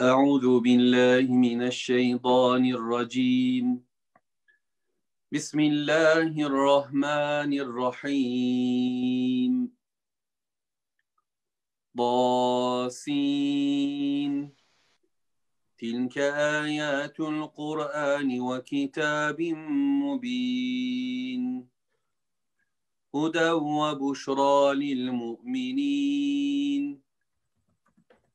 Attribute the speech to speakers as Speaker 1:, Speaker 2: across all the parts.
Speaker 1: أعوذ بالله من الشيطان الرجيم. بسم الله الرحمن الرحيم. ضاسين تلك آيات القرآن وكتاب مبين. هدى وبشرى للمؤمنين.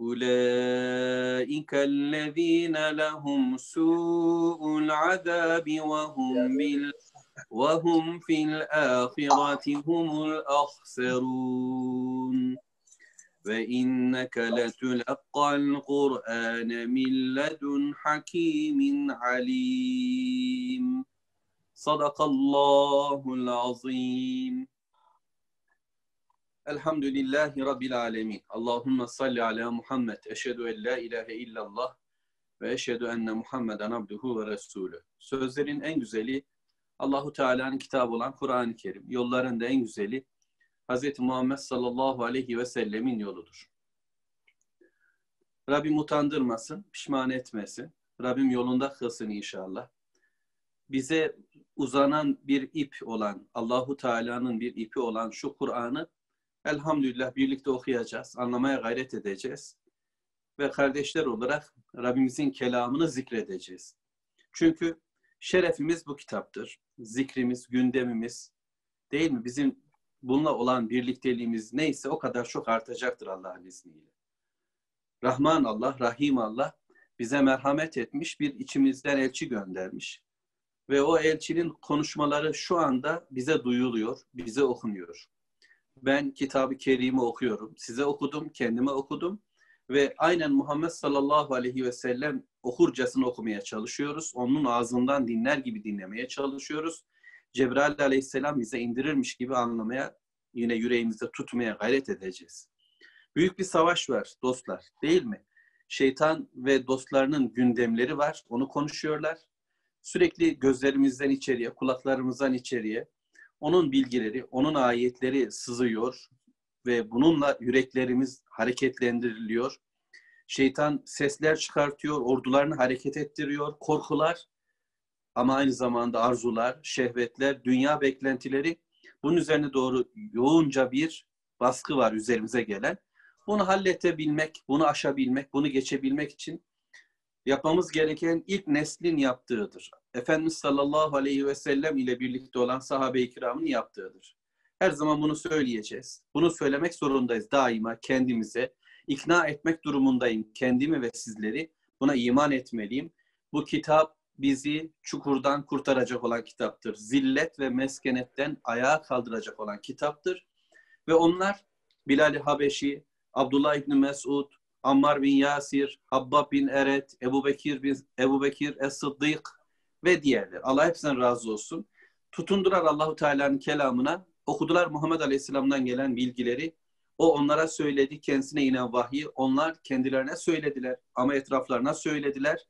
Speaker 1: أولئك الذين لهم سوء العذاب وهم بال وهم في الآخرة هم الأخسرون. وإنك لتلقى القرآن من لدن حكيم عليم. صدق الله العظيم. Elhamdülillahi Rabbil alemin. Allahümme salli ala Muhammed. Eşhedü en la ilahe illallah ve eşhedü enne Muhammeden abduhu ve resulü. Sözlerin en güzeli Allahu Teala'nın kitabı olan Kur'an-ı Kerim. Yolların da en güzeli Hz. Muhammed sallallahu aleyhi ve sellemin yoludur. Rabbim utandırmasın, pişman etmesin. Rabbim yolunda kılsın inşallah. Bize uzanan bir ip olan, Allahu Teala'nın bir ipi olan şu Kur'an'ı elhamdülillah birlikte okuyacağız, anlamaya gayret edeceğiz. Ve kardeşler olarak Rabbimizin kelamını zikredeceğiz. Çünkü şerefimiz bu kitaptır. Zikrimiz, gündemimiz değil mi? Bizim bununla olan birlikteliğimiz neyse o kadar çok artacaktır Allah'ın izniyle. Rahman Allah, Rahim Allah bize merhamet etmiş, bir içimizden elçi göndermiş. Ve o elçinin konuşmaları şu anda bize duyuluyor, bize okunuyor. Ben kitabı kerimi okuyorum. Size okudum, kendime okudum. Ve aynen Muhammed sallallahu aleyhi ve sellem okurcasını okumaya çalışıyoruz. Onun ağzından dinler gibi dinlemeye çalışıyoruz. Cebrail aleyhisselam bize indirirmiş gibi anlamaya, yine yüreğimizde tutmaya gayret edeceğiz. Büyük bir savaş var dostlar, değil mi? Şeytan ve dostlarının gündemleri var, onu konuşuyorlar. Sürekli gözlerimizden içeriye, kulaklarımızdan içeriye onun bilgileri, onun ayetleri sızıyor ve bununla yüreklerimiz hareketlendiriliyor. Şeytan sesler çıkartıyor, ordularını hareket ettiriyor, korkular ama aynı zamanda arzular, şehvetler, dünya beklentileri bunun üzerine doğru yoğunca bir baskı var üzerimize gelen. Bunu halletebilmek, bunu aşabilmek, bunu geçebilmek için yapmamız gereken ilk neslin yaptığıdır. Efendimiz sallallahu aleyhi ve sellem ile birlikte olan sahabe-i kiramın yaptığıdır. Her zaman bunu söyleyeceğiz. Bunu söylemek zorundayız daima kendimize. ikna etmek durumundayım kendimi ve sizleri. Buna iman etmeliyim. Bu kitap bizi çukurdan kurtaracak olan kitaptır. Zillet ve meskenetten ayağa kaldıracak olan kitaptır. Ve onlar Bilal-i Habeşi, Abdullah İbni Mesud, Ammar bin Yasir, Habbab bin Eret, Ebu Bekir bin Ebu Bekir Es-Sıddık ve diğerler. Allah hepsinden razı olsun. Tutundular Allahu Teala'nın kelamına, okudular Muhammed Aleyhisselam'dan gelen bilgileri. O onlara söyledi, kendisine inen vahyi. Onlar kendilerine söylediler ama etraflarına söylediler.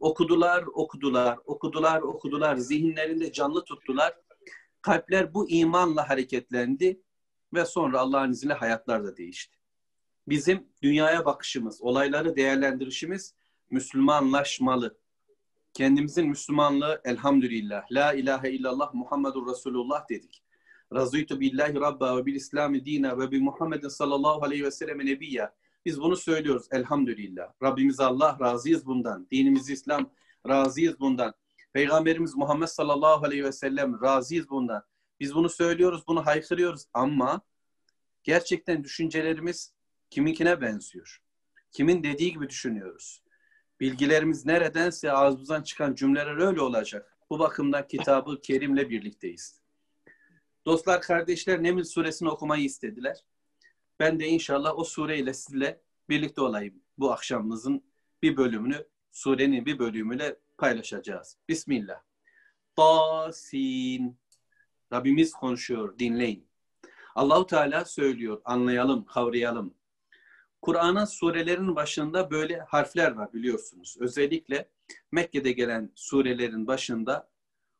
Speaker 1: Okudular, okudular, okudular, okudular. Zihinlerinde canlı tuttular. Kalpler bu imanla hareketlendi ve sonra Allah'ın izniyle hayatlar da değişti. Bizim dünyaya bakışımız, olayları değerlendirişimiz Müslümanlaşmalı. Kendimizin Müslümanlığı elhamdülillah. La ilahe illallah Muhammedur Resulullah dedik. Razıytu billahi rabba ve bil İslami dina ve bi Muhammedin sallallahu aleyhi ve sellem nebiyya. Biz bunu söylüyoruz elhamdülillah. Rabbimiz Allah razıyız bundan. Dinimiz İslam razıyız bundan. Peygamberimiz Muhammed sallallahu aleyhi ve sellem razıyız bundan. Biz bunu söylüyoruz, bunu haykırıyoruz ama gerçekten düşüncelerimiz kiminkine benziyor. Kimin dediği gibi düşünüyoruz. Bilgilerimiz neredense ağzımızdan çıkan cümleler öyle olacak. Bu bakımdan kitabı Kerim'le birlikteyiz. Dostlar, kardeşler Neml suresini okumayı istediler. Ben de inşallah o sureyle sizle birlikte olayım. Bu akşamımızın bir bölümünü, surenin bir bölümüyle paylaşacağız. Bismillah. Tasin. Rabbimiz konuşuyor, dinleyin. Allahu Teala söylüyor, anlayalım, kavrayalım. Kur'an'ın surelerin başında böyle harfler var biliyorsunuz. Özellikle Mekke'de gelen surelerin başında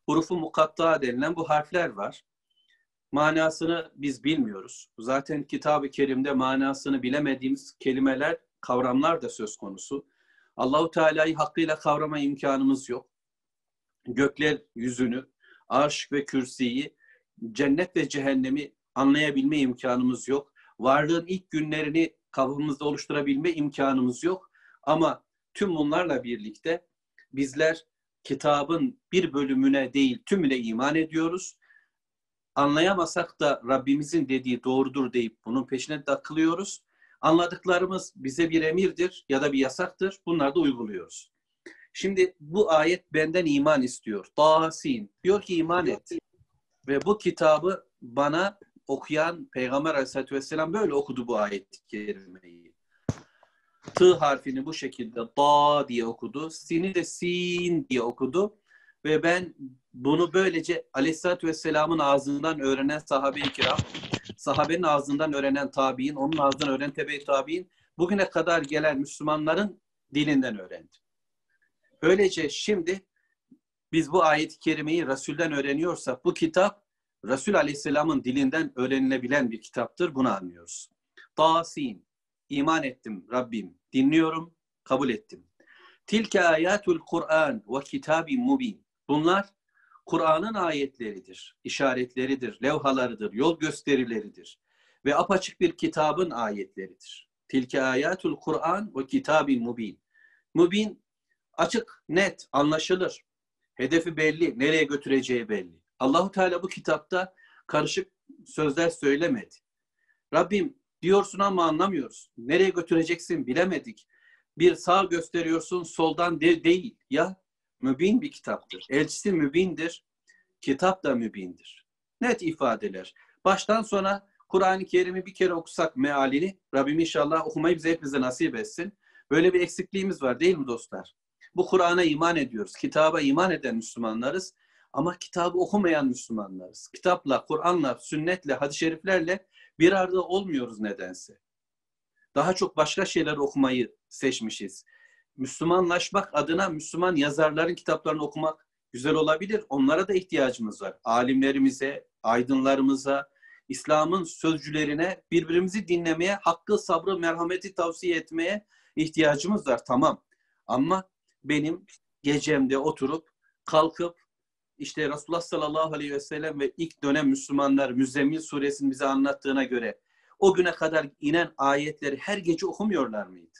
Speaker 1: hurufu mukatta denilen bu harfler var. Manasını biz bilmiyoruz. Zaten Kitab-ı Kerim'de manasını bilemediğimiz kelimeler, kavramlar da söz konusu. Allahu Teala'yı hakkıyla kavrama imkanımız yok. Gökler yüzünü, arş ve kürsiyi, cennet ve cehennemi anlayabilme imkanımız yok. Varlığın ilk günlerini kafamızda oluşturabilme imkanımız yok. Ama tüm bunlarla birlikte bizler kitabın bir bölümüne değil tümüne iman ediyoruz. Anlayamasak da Rabbimizin dediği doğrudur deyip bunun peşine takılıyoruz. Anladıklarımız bize bir emirdir ya da bir yasaktır. Bunları da uyguluyoruz. Şimdi bu ayet benden iman istiyor. Tasin. Diyor ki iman et. Ve bu kitabı bana okuyan Peygamber Aleyhisselatü Vesselam böyle okudu bu ayet-i kerimeyi. T harfini bu şekilde da diye okudu. Sin'i de sin diye okudu. Ve ben bunu böylece Aleyhisselatü Vesselam'ın ağzından öğrenen sahabe-i kiram, sahabenin ağzından öğrenen tabi'in, onun ağzından öğrenen tebe tabi'in, bugüne kadar gelen Müslümanların dilinden öğrendim. Böylece şimdi biz bu ayet-i kerimeyi Resul'den öğreniyorsak bu kitap Resul Aleyhisselam'ın dilinden öğrenilebilen bir kitaptır. Bunu anlıyoruz. Tasin. iman ettim Rabbim. Dinliyorum, kabul ettim. Tilke ayatul Kur'an ve kitabin mubin. Bunlar Kur'an'ın ayetleridir, işaretleridir, levhalarıdır, yol gösterileridir ve apaçık bir kitabın ayetleridir. Tilke ayatul Kur'an ve kitabin mubin. Mubin açık, net, anlaşılır. Hedefi belli, nereye götüreceği belli. Allahu Teala bu kitapta karışık sözler söylemedi. Rabbim diyorsun ama anlamıyoruz. Nereye götüreceksin bilemedik. Bir sağ gösteriyorsun soldan de değil. Ya mübin bir kitaptır. Elçisi mübindir. Kitap da mübindir. Net ifadeler. Baştan sona Kur'an-ı Kerim'i bir kere okusak mealini Rabbim inşallah okumayı bize hepimize nasip etsin. Böyle bir eksikliğimiz var değil mi dostlar? Bu Kur'an'a iman ediyoruz. Kitaba iman eden Müslümanlarız. Ama kitabı okumayan Müslümanlarız. Kitapla, Kur'an'la, sünnetle, hadis-i şeriflerle bir arada olmuyoruz nedense. Daha çok başka şeyler okumayı seçmişiz. Müslümanlaşmak adına Müslüman yazarların kitaplarını okumak güzel olabilir. Onlara da ihtiyacımız var. Alimlerimize, aydınlarımıza, İslam'ın sözcülerine birbirimizi dinlemeye, hakkı, sabrı, merhameti tavsiye etmeye ihtiyacımız var. Tamam. Ama benim gecemde oturup kalkıp işte Resulullah sallallahu aleyhi ve sellem ve ilk dönem Müslümanlar Müzzemmil suresini bize anlattığına göre o güne kadar inen ayetleri her gece okumuyorlar mıydı?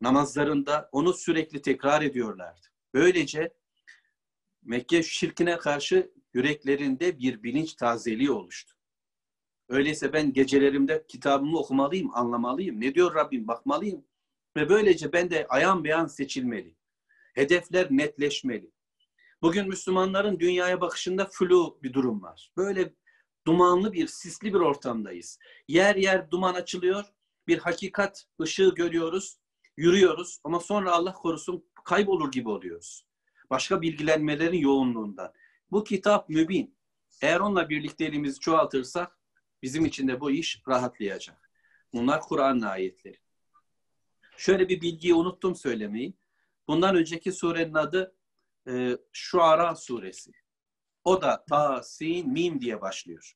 Speaker 1: Namazlarında onu sürekli tekrar ediyorlardı. Böylece Mekke şirkine karşı yüreklerinde bir bilinç tazeliği oluştu. Öyleyse ben gecelerimde kitabımı okumalıyım, anlamalıyım. Ne diyor Rabbim bakmalıyım. Ve böylece ben de ayan beyan seçilmeli. Hedefler netleşmeli. Bugün Müslümanların dünyaya bakışında flu bir durum var. Böyle dumanlı bir, sisli bir ortamdayız. Yer yer duman açılıyor. Bir hakikat ışığı görüyoruz, yürüyoruz ama sonra Allah korusun kaybolur gibi oluyoruz. Başka bilgilenmelerin yoğunluğundan. Bu kitap mübin. Eğer onunla birlikte elimizi çoğaltırsak bizim için de bu iş rahatlayacak. Bunlar Kur'an ayetleri. Şöyle bir bilgiyi unuttum söylemeyi. Bundan önceki surenin adı e, Şuara suresi. O da Ta, Sin, Mim diye başlıyor.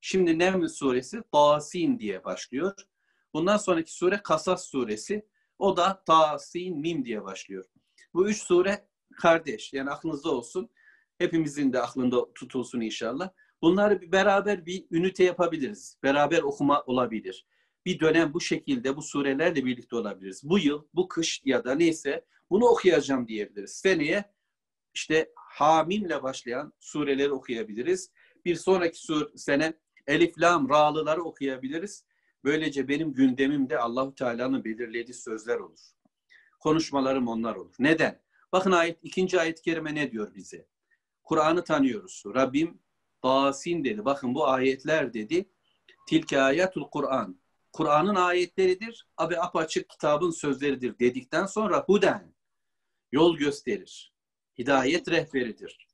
Speaker 1: Şimdi Nevm suresi Ta, Sin diye başlıyor. Bundan sonraki sure Kasas suresi. O da Ta, Sin, Mim diye başlıyor. Bu üç sure kardeş. Yani aklınızda olsun. Hepimizin de aklında tutulsun inşallah. Bunları beraber bir ünite yapabiliriz. Beraber okuma olabilir. Bir dönem bu şekilde bu surelerle birlikte olabiliriz. Bu yıl, bu kış ya da neyse bunu okuyacağım diyebiliriz. Seneye işte Hamimle başlayan sureleri okuyabiliriz. Bir sonraki sur sene Elif, Lam, Ra'lıları okuyabiliriz. Böylece benim gündemimde Allahu Teala'nın belirlediği sözler olur. Konuşmalarım onlar olur. Neden? Bakın ayet ikinci ayet-i kerime ne diyor bize? Kur'an'ı tanıyoruz. Rabbim Dasin dedi. Bakın bu ayetler dedi. Tilke ayatul Kur'an. Kur'an'ın ayetleridir. Abi apaçık kitabın sözleridir dedikten sonra huden yol gösterir hidayet rehberidir.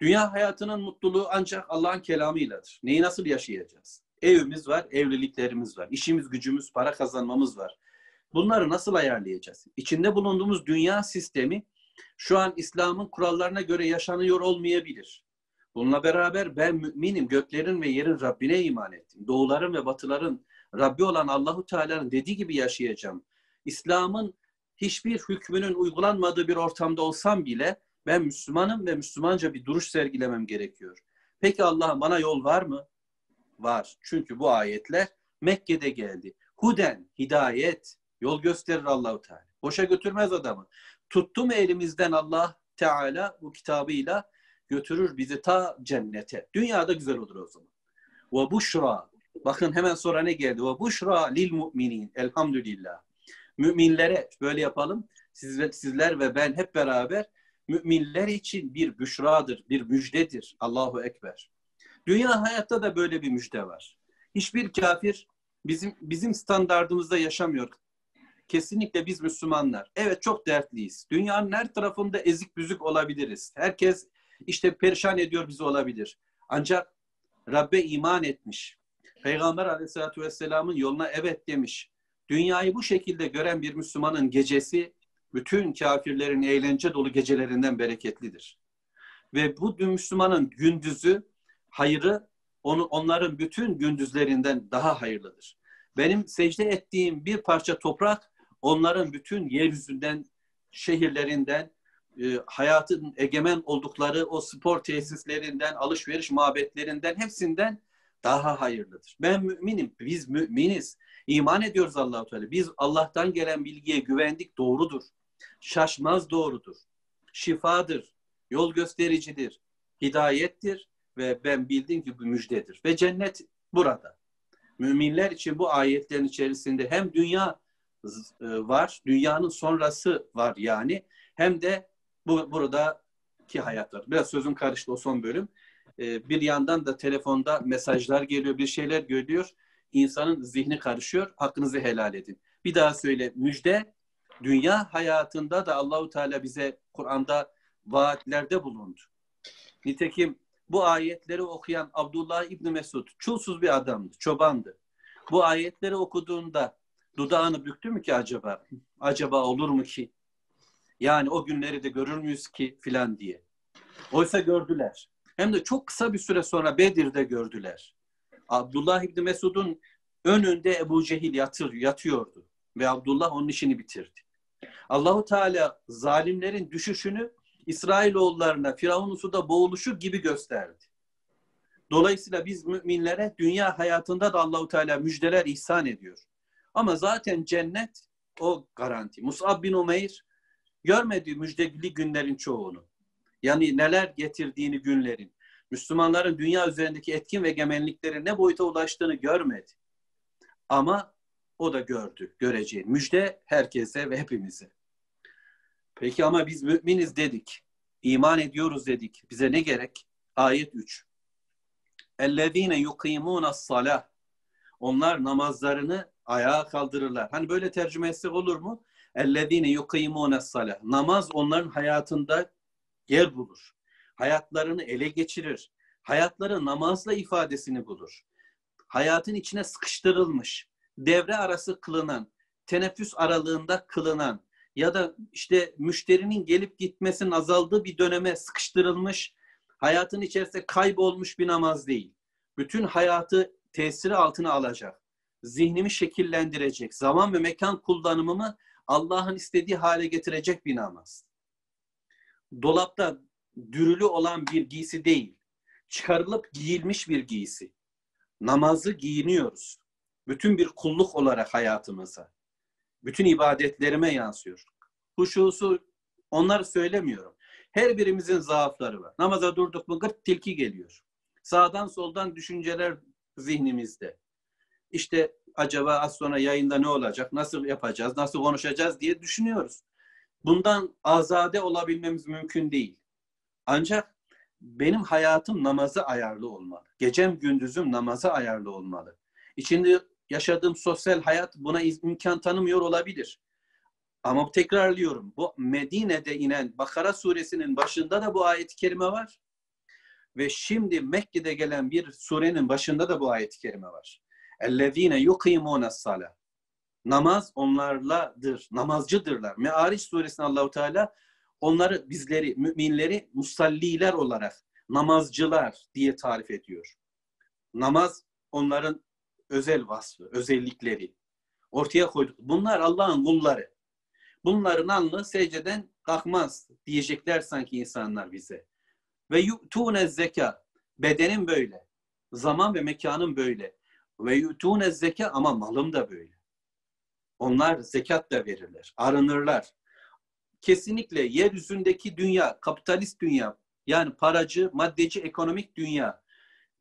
Speaker 1: Dünya hayatının mutluluğu ancak Allah'ın kelamıyladır. Neyi nasıl yaşayacağız? Evimiz var, evliliklerimiz var, işimiz, gücümüz, para kazanmamız var. Bunları nasıl ayarlayacağız? İçinde bulunduğumuz dünya sistemi şu an İslam'ın kurallarına göre yaşanıyor olmayabilir. Bununla beraber ben müminim, göklerin ve yerin Rabbine iman ettim. Doğuların ve batıların Rabbi olan Allahu Teala'nın dediği gibi yaşayacağım. İslam'ın hiçbir hükmünün uygulanmadığı bir ortamda olsam bile ben Müslümanım ve Müslümanca bir duruş sergilemem gerekiyor. Peki Allah bana yol var mı? Var. Çünkü bu ayetler Mekke'de geldi. Huden, hidayet, yol gösterir Allahu Teala. Boşa götürmez adamı. Tuttu mu elimizden Allah Teala bu kitabıyla götürür bizi ta cennete. Dünyada güzel olur o zaman. Ve buşra. Bakın hemen sonra ne geldi? Ve buşra lil müminin. Elhamdülillah. Müminlere böyle yapalım. Sizler, sizler ve ben hep beraber müminler için bir büşradır, bir müjdedir. Allahu Ekber. Dünya hayatta da böyle bir müjde var. Hiçbir kafir bizim bizim standardımızda yaşamıyor. Kesinlikle biz Müslümanlar. Evet çok dertliyiz. Dünyanın her tarafında ezik büzük olabiliriz. Herkes işte perişan ediyor bizi olabilir. Ancak Rabbe iman etmiş. Peygamber aleyhissalatü vesselamın yoluna evet demiş. Dünyayı bu şekilde gören bir Müslümanın gecesi bütün kafirlerin eğlence dolu gecelerinden bereketlidir. Ve bu Müslümanın gündüzü, hayrı onu, onların bütün gündüzlerinden daha hayırlıdır. Benim secde ettiğim bir parça toprak onların bütün yeryüzünden, şehirlerinden, e, hayatın egemen oldukları o spor tesislerinden, alışveriş mabetlerinden hepsinden daha hayırlıdır. Ben müminim, biz müminiz. İman ediyoruz Allahu Teala. Biz Allah'tan gelen bilgiye güvendik, doğrudur. Şaşmaz doğrudur. Şifadır, yol göstericidir, hidayettir ve ben bildiğim ki bu müjdedir. Ve cennet burada. Müminler için bu ayetlerin içerisinde hem dünya e, var, dünyanın sonrası var yani hem de bu buradaki hayat var. Biraz sözüm karıştı o son bölüm. Ee, bir yandan da telefonda mesajlar geliyor, bir şeyler görüyor. İnsanın zihni karışıyor. Hakkınızı helal edin. Bir daha söyle. Müjde dünya hayatında da Allahu Teala bize Kur'an'da vaatlerde bulundu. Nitekim bu ayetleri okuyan Abdullah İbni Mesud çulsuz bir adamdı, çobandı. Bu ayetleri okuduğunda dudağını büktü mü ki acaba? Acaba olur mu ki? Yani o günleri de görür müyüz ki filan diye. Oysa gördüler. Hem de çok kısa bir süre sonra Bedir'de gördüler. Abdullah İbni Mesud'un önünde Ebu Cehil yatır, yatıyordu. Ve Abdullah onun işini bitirdi. Allahu Teala zalimlerin düşüşünü İsrailoğullarına Firavun'un suda boğuluşu gibi gösterdi. Dolayısıyla biz müminlere dünya hayatında da Allahu Teala müjdeler ihsan ediyor. Ama zaten cennet o garanti. Mus'ab bin Umeyr görmedi müjdeli günlerin çoğunu. Yani neler getirdiğini günlerin. Müslümanların dünya üzerindeki etkin ve gemenlikleri ne boyuta ulaştığını görmedi. Ama o da gördü, göreceği. Müjde herkese ve hepimize. Peki ama biz müminiz dedik. İman ediyoruz dedik. Bize ne gerek? Ayet 3. اَلَّذ۪ينَ يُقِيمُونَ الصَّلَةِ Onlar namazlarını ayağa kaldırırlar. Hani böyle tercüme etsek olur mu? اَلَّذ۪ينَ يُقِيمُونَ الصَّلَةِ Namaz onların hayatında yer bulur. Hayatlarını ele geçirir. Hayatları namazla ifadesini bulur. Hayatın içine sıkıştırılmış, devre arası kılınan, teneffüs aralığında kılınan ya da işte müşterinin gelip gitmesinin azaldığı bir döneme sıkıştırılmış, hayatın içerisinde kaybolmuş bir namaz değil. Bütün hayatı tesiri altına alacak. Zihnimi şekillendirecek. Zaman ve mekan kullanımımı Allah'ın istediği hale getirecek bir namaz. Dolapta dürülü olan bir giysi değil. Çıkarılıp giyilmiş bir giysi. Namazı giyiniyoruz. Bütün bir kulluk olarak hayatımıza. Bütün ibadetlerime yansıyor. Huşusu onları söylemiyorum. Her birimizin zaafları var. Namaza durduk mu gırt tilki geliyor. Sağdan soldan düşünceler zihnimizde. İşte acaba az sonra yayında ne olacak, nasıl yapacağız, nasıl konuşacağız diye düşünüyoruz. Bundan azade olabilmemiz mümkün değil. Ancak benim hayatım namaza ayarlı olmalı. Gecem gündüzüm namaza ayarlı olmalı. İçinde yaşadığım sosyal hayat buna imkan tanımıyor olabilir. Ama tekrarlıyorum. Bu Medine'de inen Bakara suresinin başında da bu ayet-i kerime var. Ve şimdi Mekke'de gelen bir surenin başında da bu ayet-i kerime var. اَلَّذ۪ينَ يُقِيمُونَ الصَّلَةِ Namaz onlarladır, namazcıdırlar. Me'ariç suresinde Allahu Teala onları, bizleri, müminleri musalliler olarak namazcılar diye tarif ediyor. Namaz onların özel vasfı, özellikleri. Ortaya koyduk. Bunlar Allah'ın kulları. Bunların alnı secdeden kalkmaz diyecekler sanki insanlar bize. Ve yu'tune zeka. Bedenin böyle. Zaman ve mekanın böyle. Ve yu'tune zeka ama malım da böyle. Onlar zekat da verirler. Arınırlar. Kesinlikle yeryüzündeki dünya, kapitalist dünya, yani paracı, maddeci, ekonomik dünya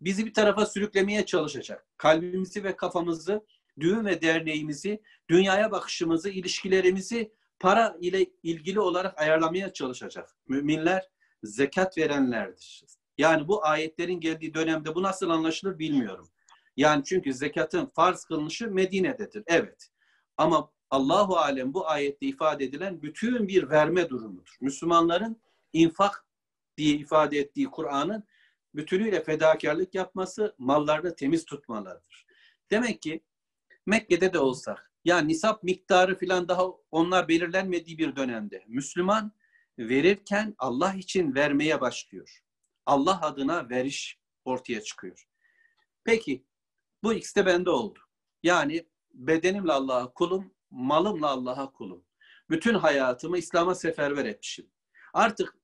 Speaker 1: bizi bir tarafa sürüklemeye çalışacak. Kalbimizi ve kafamızı, düğün ve derneğimizi, dünyaya bakışımızı, ilişkilerimizi para ile ilgili olarak ayarlamaya çalışacak. Müminler zekat verenlerdir. Yani bu ayetlerin geldiği dönemde bu nasıl anlaşılır bilmiyorum. Yani çünkü zekatın farz kılınışı Medine'dedir. Evet. Ama Allahu alem bu ayette ifade edilen bütün bir verme durumudur. Müslümanların infak diye ifade ettiği Kur'an'ın bütünüyle fedakarlık yapması, mallarını temiz tutmalarıdır. Demek ki Mekke'de de olsak, yani nisap miktarı falan daha onlar belirlenmediği bir dönemde Müslüman verirken Allah için vermeye başlıyor. Allah adına veriş ortaya çıkıyor. Peki bu ikisi de bende oldu. Yani bedenimle Allah'a kulum, malımla Allah'a kulum. Bütün hayatımı İslam'a seferber etmişim. Artık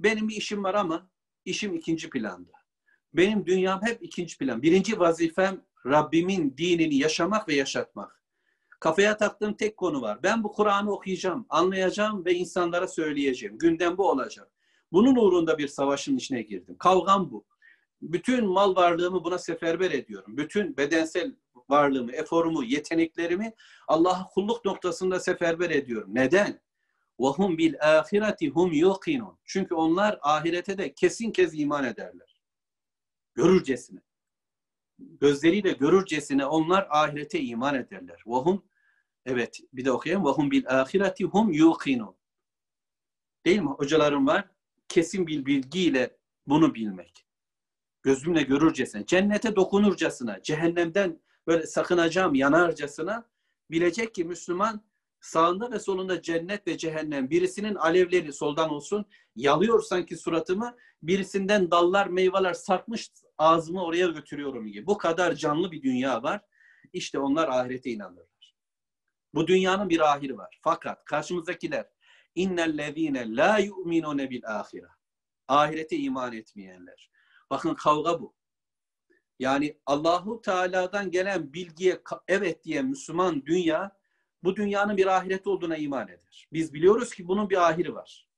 Speaker 1: benim bir işim var ama işim ikinci planda. Benim dünyam hep ikinci plan. Birinci vazifem Rabbimin dinini yaşamak ve yaşatmak. Kafaya taktığım tek konu var. Ben bu Kur'an'ı okuyacağım, anlayacağım ve insanlara söyleyeceğim. Gündem bu olacak. Bunun uğrunda bir savaşın içine girdim. Kavgam bu. Bütün mal varlığımı buna seferber ediyorum. Bütün bedensel varlığımı, eforumu, yeteneklerimi Allah'a kulluk noktasında seferber ediyorum. Neden? وَهُمْ بِالْآخِرَةِ هُمْ يُقِنُونَ Çünkü onlar ahirete de kesin kez iman ederler. Görürcesine. Gözleriyle görürcesine onlar ahirete iman ederler. وَهُمْ Evet bir de okuyayım. وَهُمْ بِالْآخِرَةِ هُمْ يُقِنُونَ Değil mi? Hocalarım var. Kesin bir bilgiyle bunu bilmek. Gözümle görürcesine, cennete dokunurcasına, cehennemden böyle sakınacağım yanarcasına bilecek ki Müslüman sağında ve solunda cennet ve cehennem. Birisinin alevleri soldan olsun. Yalıyor sanki suratımı. Birisinden dallar, meyveler sarkmış ağzımı oraya götürüyorum gibi. Bu kadar canlı bir dünya var. İşte onlar ahirete inanırlar. Bu dünyanın bir ahiri var. Fakat karşımızdakiler innellezine la yu'minune bil ahire. Ahirete iman etmeyenler. Bakın kavga bu. Yani Allahu Teala'dan gelen bilgiye evet diye Müslüman dünya bu dünyanın bir ahireti olduğuna iman eder. Biz biliyoruz ki bunun bir ahiri var.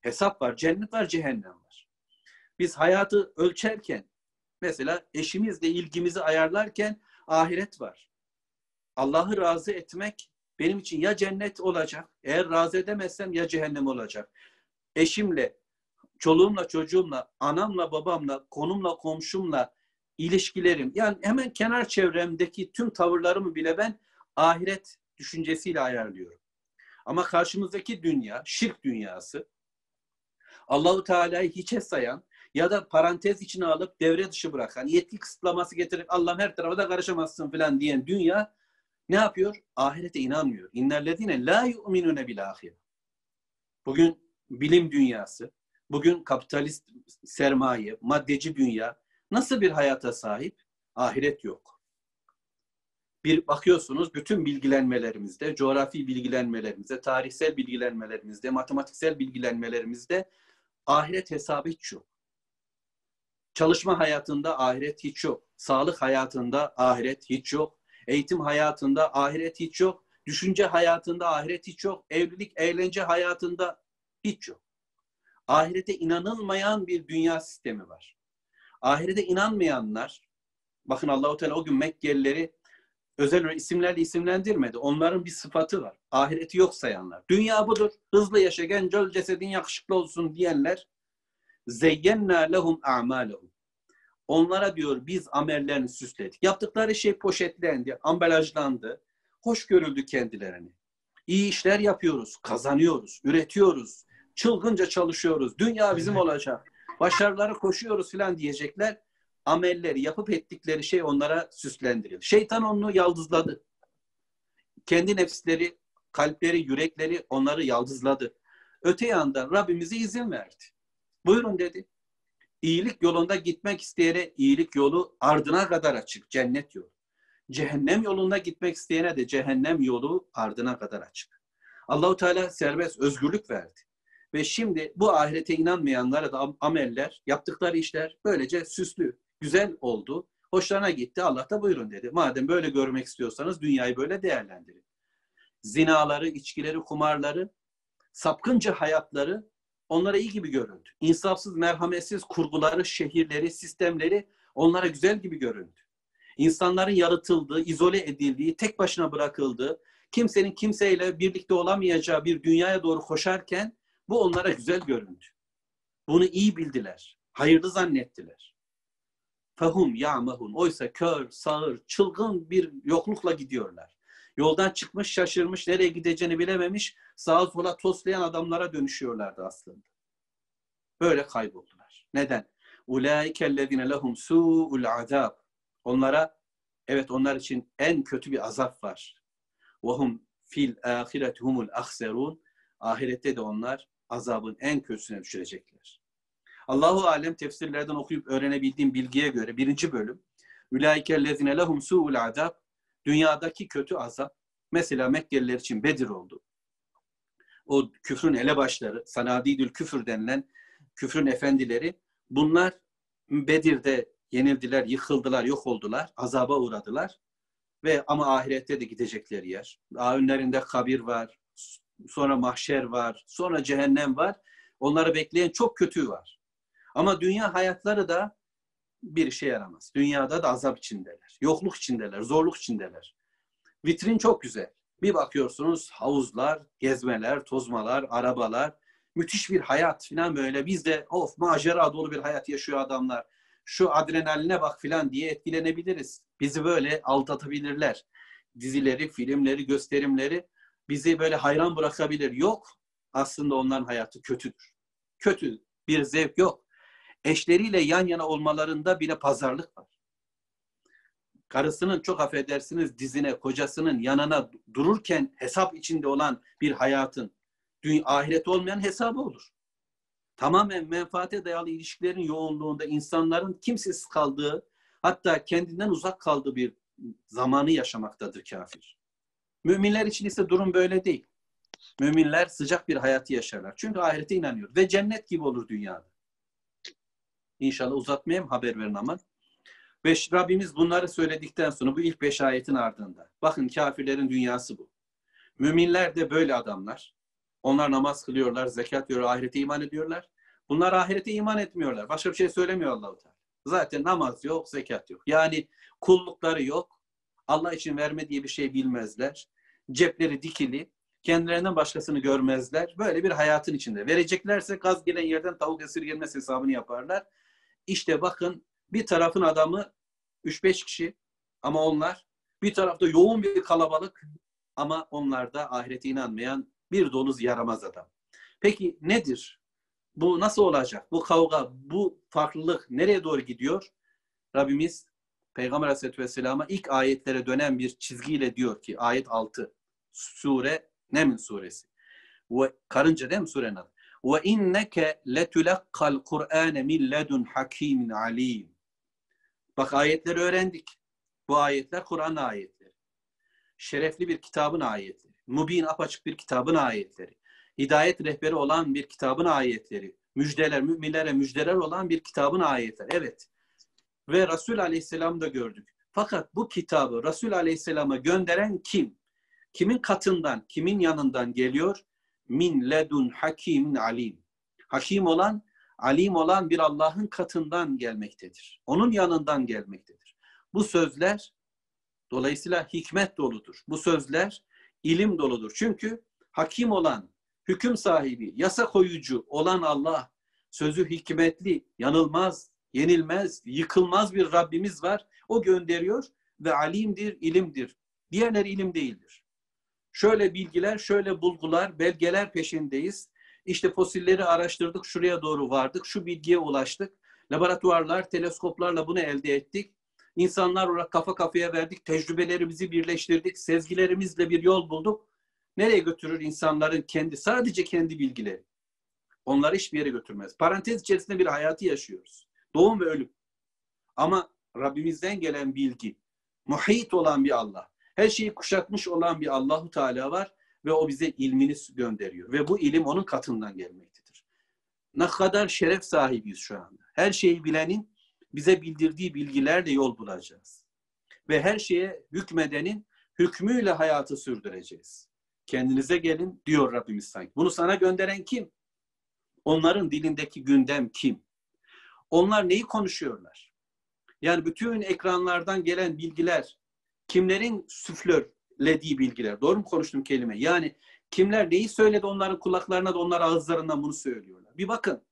Speaker 1: Hesap var, cennet var, cehennem var. Biz hayatı ölçerken mesela eşimizle ilgimizi ayarlarken ahiret var. Allah'ı razı etmek benim için ya cennet olacak, eğer razı edemezsem ya cehennem olacak. Eşimle, çoluğumla, çocuğumla, anamla, babamla, konumla, komşumla ilişkilerim, yani hemen kenar çevremdeki tüm tavırlarımı bile ben ahiret düşüncesiyle ayarlıyorum. Ama karşımızdaki dünya, şirk dünyası, Allahu Teala'yı hiçe sayan ya da parantez içine alıp devre dışı bırakan, yetki kısıtlaması getirip Allah'ım her tarafa da karışamazsın falan diyen dünya ne yapıyor? Ahirete inanmıyor. İnnellezine la yu'minune bil ahire. Bugün bilim dünyası, bugün kapitalist sermaye, maddeci dünya nasıl bir hayata sahip? Ahiret yok bir bakıyorsunuz bütün bilgilenmelerimizde, coğrafi bilgilenmelerimizde, tarihsel bilgilenmelerimizde, matematiksel bilgilenmelerimizde ahiret hesabı hiç yok. Çalışma hayatında ahiret hiç yok. Sağlık hayatında ahiret hiç yok. Eğitim hayatında ahiret hiç yok. Düşünce hayatında ahiret hiç yok. Evlilik, eğlence hayatında hiç yok. Ahirete inanılmayan bir dünya sistemi var. Ahirete inanmayanlar, bakın Allahu Teala o gün Mekkelileri özel isimlerle isimlendirmedi. Onların bir sıfatı var. Ahireti yok sayanlar. Dünya budur. Hızlı yaşa, gencol cesedin yakışıklı olsun diyenler zeyyenna lehum a'malehum. Onlara diyor biz amellerini süsledik. Yaptıkları şey poşetlendi, ambalajlandı. Hoş görüldü kendilerini. İyi işler yapıyoruz, kazanıyoruz, üretiyoruz. Çılgınca çalışıyoruz. Dünya bizim olacak. Başarılara koşuyoruz falan diyecekler. Amelleri, yapıp ettikleri şey onlara süslendiriyor. Şeytan onu yaldızladı. Kendi nefisleri, kalpleri, yürekleri onları yaldızladı. Öte yandan Rabbimize izin verdi. Buyurun dedi. İyilik yolunda gitmek isteyene iyilik yolu ardına kadar açık. Cennet yolu. Cehennem yolunda gitmek isteyene de cehennem yolu ardına kadar açık. Allahu Teala serbest özgürlük verdi. Ve şimdi bu ahirete inanmayanlara da ameller, yaptıkları işler böylece süslü, güzel oldu. Hoşlarına gitti. Allah da buyurun dedi. Madem böyle görmek istiyorsanız dünyayı böyle değerlendirin. Zinaları, içkileri, kumarları, sapkınca hayatları onlara iyi gibi göründü. İnsafsız, merhametsiz kurguları, şehirleri, sistemleri onlara güzel gibi göründü. İnsanların yaratıldığı, izole edildiği, tek başına bırakıldığı, kimsenin kimseyle birlikte olamayacağı bir dünyaya doğru koşarken bu onlara güzel göründü. Bunu iyi bildiler. Hayırlı zannettiler. Fahum ya'mahun. Oysa kör, sağır, çılgın bir yoklukla gidiyorlar. Yoldan çıkmış, şaşırmış, nereye gideceğini bilememiş, sağa sola toslayan adamlara dönüşüyorlardı aslında. Böyle kayboldular. Neden? Ulaikellezine lehum su'ul azab. Onlara evet onlar için en kötü bir azap var. Vahum fil ahireti humul ahserun. Ahirette de onlar azabın en kötüsüne düşecekler. Allahu alem tefsirlerden okuyup öğrenebildiğim bilgiye göre birinci bölüm Ülaikellezine lehum su'ul azab dünyadaki kötü azap mesela Mekkeliler için Bedir oldu. O küfrün elebaşları, sanadidül küfür denilen küfrün efendileri bunlar Bedir'de yenildiler, yıkıldılar, yok oldular, azaba uğradılar ve ama ahirette de gidecekleri yer. Daha önlerinde kabir var, sonra mahşer var, sonra cehennem var. Onları bekleyen çok kötü var. Ama dünya hayatları da bir işe yaramaz. Dünyada da azap içindeler, yokluk içindeler, zorluk içindeler. Vitrin çok güzel. Bir bakıyorsunuz havuzlar, gezmeler, tozmalar, arabalar, müthiş bir hayat falan böyle. Biz de of macera dolu bir hayat yaşıyor adamlar. Şu adrenaline bak falan diye etkilenebiliriz. Bizi böyle aldatabilirler. Dizileri, filmleri, gösterimleri bizi böyle hayran bırakabilir. Yok. Aslında onların hayatı kötüdür. Kötü. Bir zevk yok. Eşleriyle yan yana olmalarında bile pazarlık var. Karısının çok affedersiniz dizine, kocasının yanına dururken hesap içinde olan bir hayatın dünya, ahiret olmayan hesabı olur. Tamamen menfaate dayalı ilişkilerin yoğunluğunda insanların kimsesiz kaldığı, hatta kendinden uzak kaldığı bir zamanı yaşamaktadır kafir. Müminler için ise durum böyle değil. Müminler sıcak bir hayatı yaşarlar. Çünkü ahirete inanıyor. Ve cennet gibi olur dünyada. İnşallah uzatmayayım haber verin ama. Ve Rabbimiz bunları söyledikten sonra bu ilk beş ayetin ardında. Bakın kafirlerin dünyası bu. Müminler de böyle adamlar. Onlar namaz kılıyorlar, zekat veriyor, ahirete iman ediyorlar. Bunlar ahirete iman etmiyorlar. Başka bir şey söylemiyor Allah-u Teala. Zaten namaz yok, zekat yok. Yani kullukları yok. Allah için verme diye bir şey bilmezler cepleri dikili, kendilerinden başkasını görmezler. Böyle bir hayatın içinde. Vereceklerse gaz gelen yerden tavuk esirgenmez hesabını yaparlar. İşte bakın bir tarafın adamı 3-5 kişi ama onlar bir tarafta yoğun bir kalabalık ama onlar da ahirete inanmayan bir doluz yaramaz adam. Peki nedir? Bu nasıl olacak? Bu kavga, bu farklılık nereye doğru gidiyor? Rabbimiz Peygamber Aleyhisselatü Vesselam'a ilk ayetlere dönen bir çizgiyle diyor ki ayet 6 sure Neml suresi. Ve karınca değil mi surenin adı? Ve inneke letulakkal Kur'ane min ledun hakimin alim. Bak ayetleri öğrendik. Bu ayetler Kur'an ayetleri. Şerefli bir kitabın ayetleri. Mubin apaçık bir kitabın ayetleri. Hidayet rehberi olan bir kitabın ayetleri. Müjdeler, müminlere müjdeler olan bir kitabın ayetleri. Evet ve Resul Aleyhisselam'ı da gördük. Fakat bu kitabı Resul Aleyhisselam'a gönderen kim? Kimin katından, kimin yanından geliyor? Min ledun hakimin alim. Hakim olan, alim olan bir Allah'ın katından gelmektedir. Onun yanından gelmektedir. Bu sözler dolayısıyla hikmet doludur. Bu sözler ilim doludur. Çünkü hakim olan, hüküm sahibi, yasa koyucu olan Allah sözü hikmetli, yanılmaz, yenilmez, yıkılmaz bir Rabbimiz var. O gönderiyor ve alimdir, ilimdir. Diğerleri ilim değildir. Şöyle bilgiler, şöyle bulgular, belgeler peşindeyiz. İşte fosilleri araştırdık, şuraya doğru vardık, şu bilgiye ulaştık. Laboratuvarlar, teleskoplarla bunu elde ettik. İnsanlar olarak kafa kafaya verdik, tecrübelerimizi birleştirdik, sezgilerimizle bir yol bulduk. Nereye götürür insanların kendi, sadece kendi bilgileri? Onları hiçbir yere götürmez. Parantez içerisinde bir hayatı yaşıyoruz. Doğum ve ölüm. Ama Rabbimizden gelen bilgi, muhit olan bir Allah, her şeyi kuşatmış olan bir Allahu Teala var ve o bize ilmini gönderiyor ve bu ilim onun katından gelmektedir. Ne kadar şeref sahibiyiz şu anda. Her şeyi bilenin bize bildirdiği bilgilerle yol bulacağız. Ve her şeye hükmedenin hükmüyle hayatı sürdüreceğiz. Kendinize gelin diyor Rabbimiz sanki. Bunu sana gönderen kim? Onların dilindeki gündem kim? Onlar neyi konuşuyorlar? Yani bütün ekranlardan gelen bilgiler, kimlerin süflörlediği bilgiler. Doğru mu konuştum kelime? Yani kimler neyi söyledi onların kulaklarına da onlar ağızlarından bunu söylüyorlar. Bir bakın.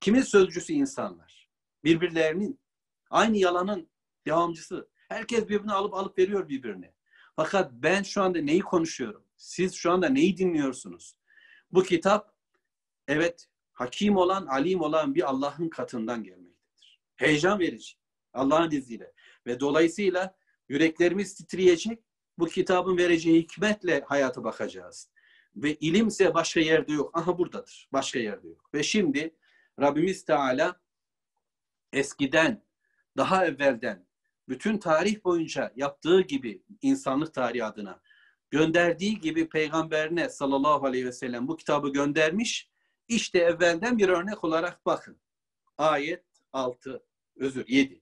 Speaker 1: Kimin sözcüsü insanlar? Birbirlerinin. Aynı yalanın devamcısı. Herkes birbirini alıp alıp veriyor birbirine. Fakat ben şu anda neyi konuşuyorum? Siz şu anda neyi dinliyorsunuz? Bu kitap evet hakim olan, alim olan bir Allah'ın katından gelmektedir. Heyecan verici. Allah'ın izniyle. Ve dolayısıyla yüreklerimiz titreyecek. Bu kitabın vereceği hikmetle hayata bakacağız. Ve ilimse başka yerde yok. Aha buradadır. Başka yerde yok. Ve şimdi Rabbimiz Teala eskiden, daha evvelden bütün tarih boyunca yaptığı gibi insanlık tarihi adına gönderdiği gibi peygamberine sallallahu aleyhi ve sellem bu kitabı göndermiş. İşte evvelden bir örnek olarak bakın. Ayet 6, özür 7.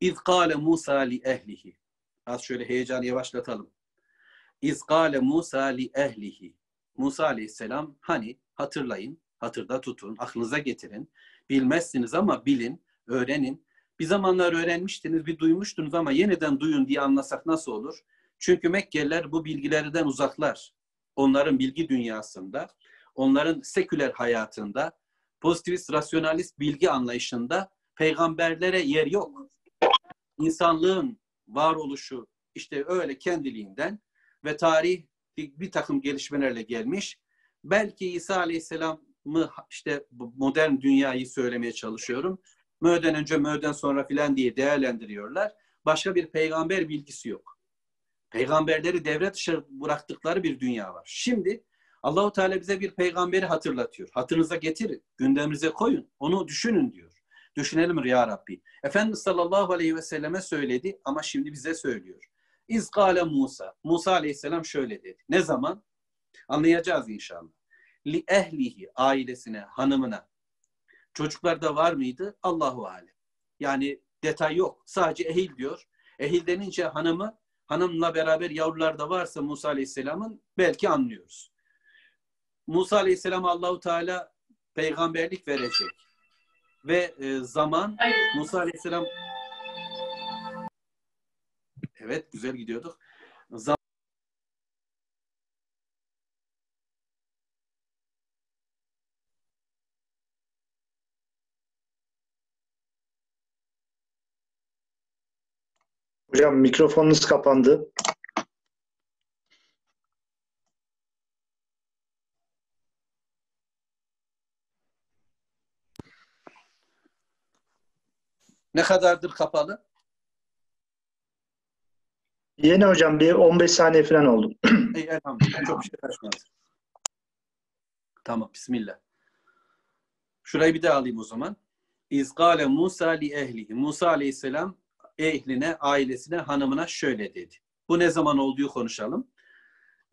Speaker 1: İz kâle Musa li ehlihi. Az şöyle heyecanı yavaşlatalım. İz kâle Musa li ehlihi. Musa aleyhisselam hani hatırlayın, hatırda tutun, aklınıza getirin. Bilmezsiniz ama bilin, öğrenin. Bir zamanlar öğrenmiştiniz, bir duymuştunuz ama yeniden duyun diye anlasak nasıl olur? Çünkü Mekkeliler bu bilgilerden uzaklar. Onların bilgi dünyasında, onların seküler hayatında, pozitivist, rasyonalist bilgi anlayışında peygamberlere yer yok. İnsanlığın varoluşu işte öyle kendiliğinden ve tarih bir, takım gelişmelerle gelmiş. Belki İsa Aleyhisselam'ı işte modern dünyayı söylemeye çalışıyorum. Mö'den önce, Mö'den sonra filan diye değerlendiriyorlar. Başka bir peygamber bilgisi yok. Peygamberleri devre dışı bıraktıkları bir dünya var. Şimdi Allahu Teala bize bir peygamberi hatırlatıyor. Hatırınıza getirin, gündeminize koyun, onu düşünün diyor. Düşünelim ya Rabbi. Efendimiz sallallahu aleyhi ve selleme söyledi ama şimdi bize söylüyor. İzgale Musa. Musa aleyhisselam şöyle dedi. Ne zaman? Anlayacağız inşallah. Li ehlihi, ailesine, hanımına. Çocuklar da var mıydı? Allahu alem. Yani detay yok. Sadece ehil diyor. Ehil denince hanımı, hanımla beraber yavrular da varsa Musa aleyhisselamın belki anlıyoruz. Musa aleyhisselam Allahu Teala peygamberlik verecek ve e, zaman Musa Aleyhisselam evet güzel gidiyorduk. Zaman
Speaker 2: Hocam mikrofonunuz kapandı.
Speaker 1: Ne kadardır kapalı?
Speaker 2: Yeni hocam bir 15 saniye falan oldu.
Speaker 1: İyi, elhamdülillah. Çok şey kaçmadı. Tamam. Bismillah. Şurayı bir daha alayım o zaman. İzgale Musa li ehlihi. Musa aleyhisselam ehline, ailesine, hanımına şöyle dedi. Bu ne zaman olduğu konuşalım.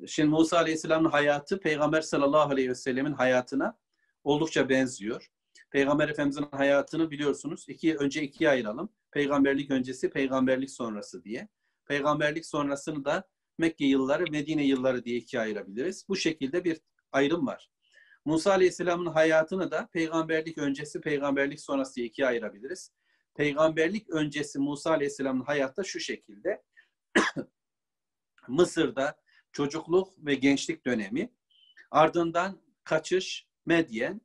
Speaker 1: Şimdi Musa aleyhisselamın hayatı Peygamber sallallahu aleyhi ve sellemin hayatına oldukça benziyor. Peygamber Efendimiz'in hayatını biliyorsunuz. İki, önce ikiye ayıralım. Peygamberlik öncesi, peygamberlik sonrası diye. Peygamberlik sonrasını da Mekke yılları, Medine yılları diye ikiye ayırabiliriz. Bu şekilde bir ayrım var. Musa Aleyhisselam'ın hayatını da peygamberlik öncesi, peygamberlik sonrası diye ikiye ayırabiliriz. Peygamberlik öncesi Musa Aleyhisselam'ın hayatta şu şekilde. Mısır'da çocukluk ve gençlik dönemi, ardından kaçış, Medyen,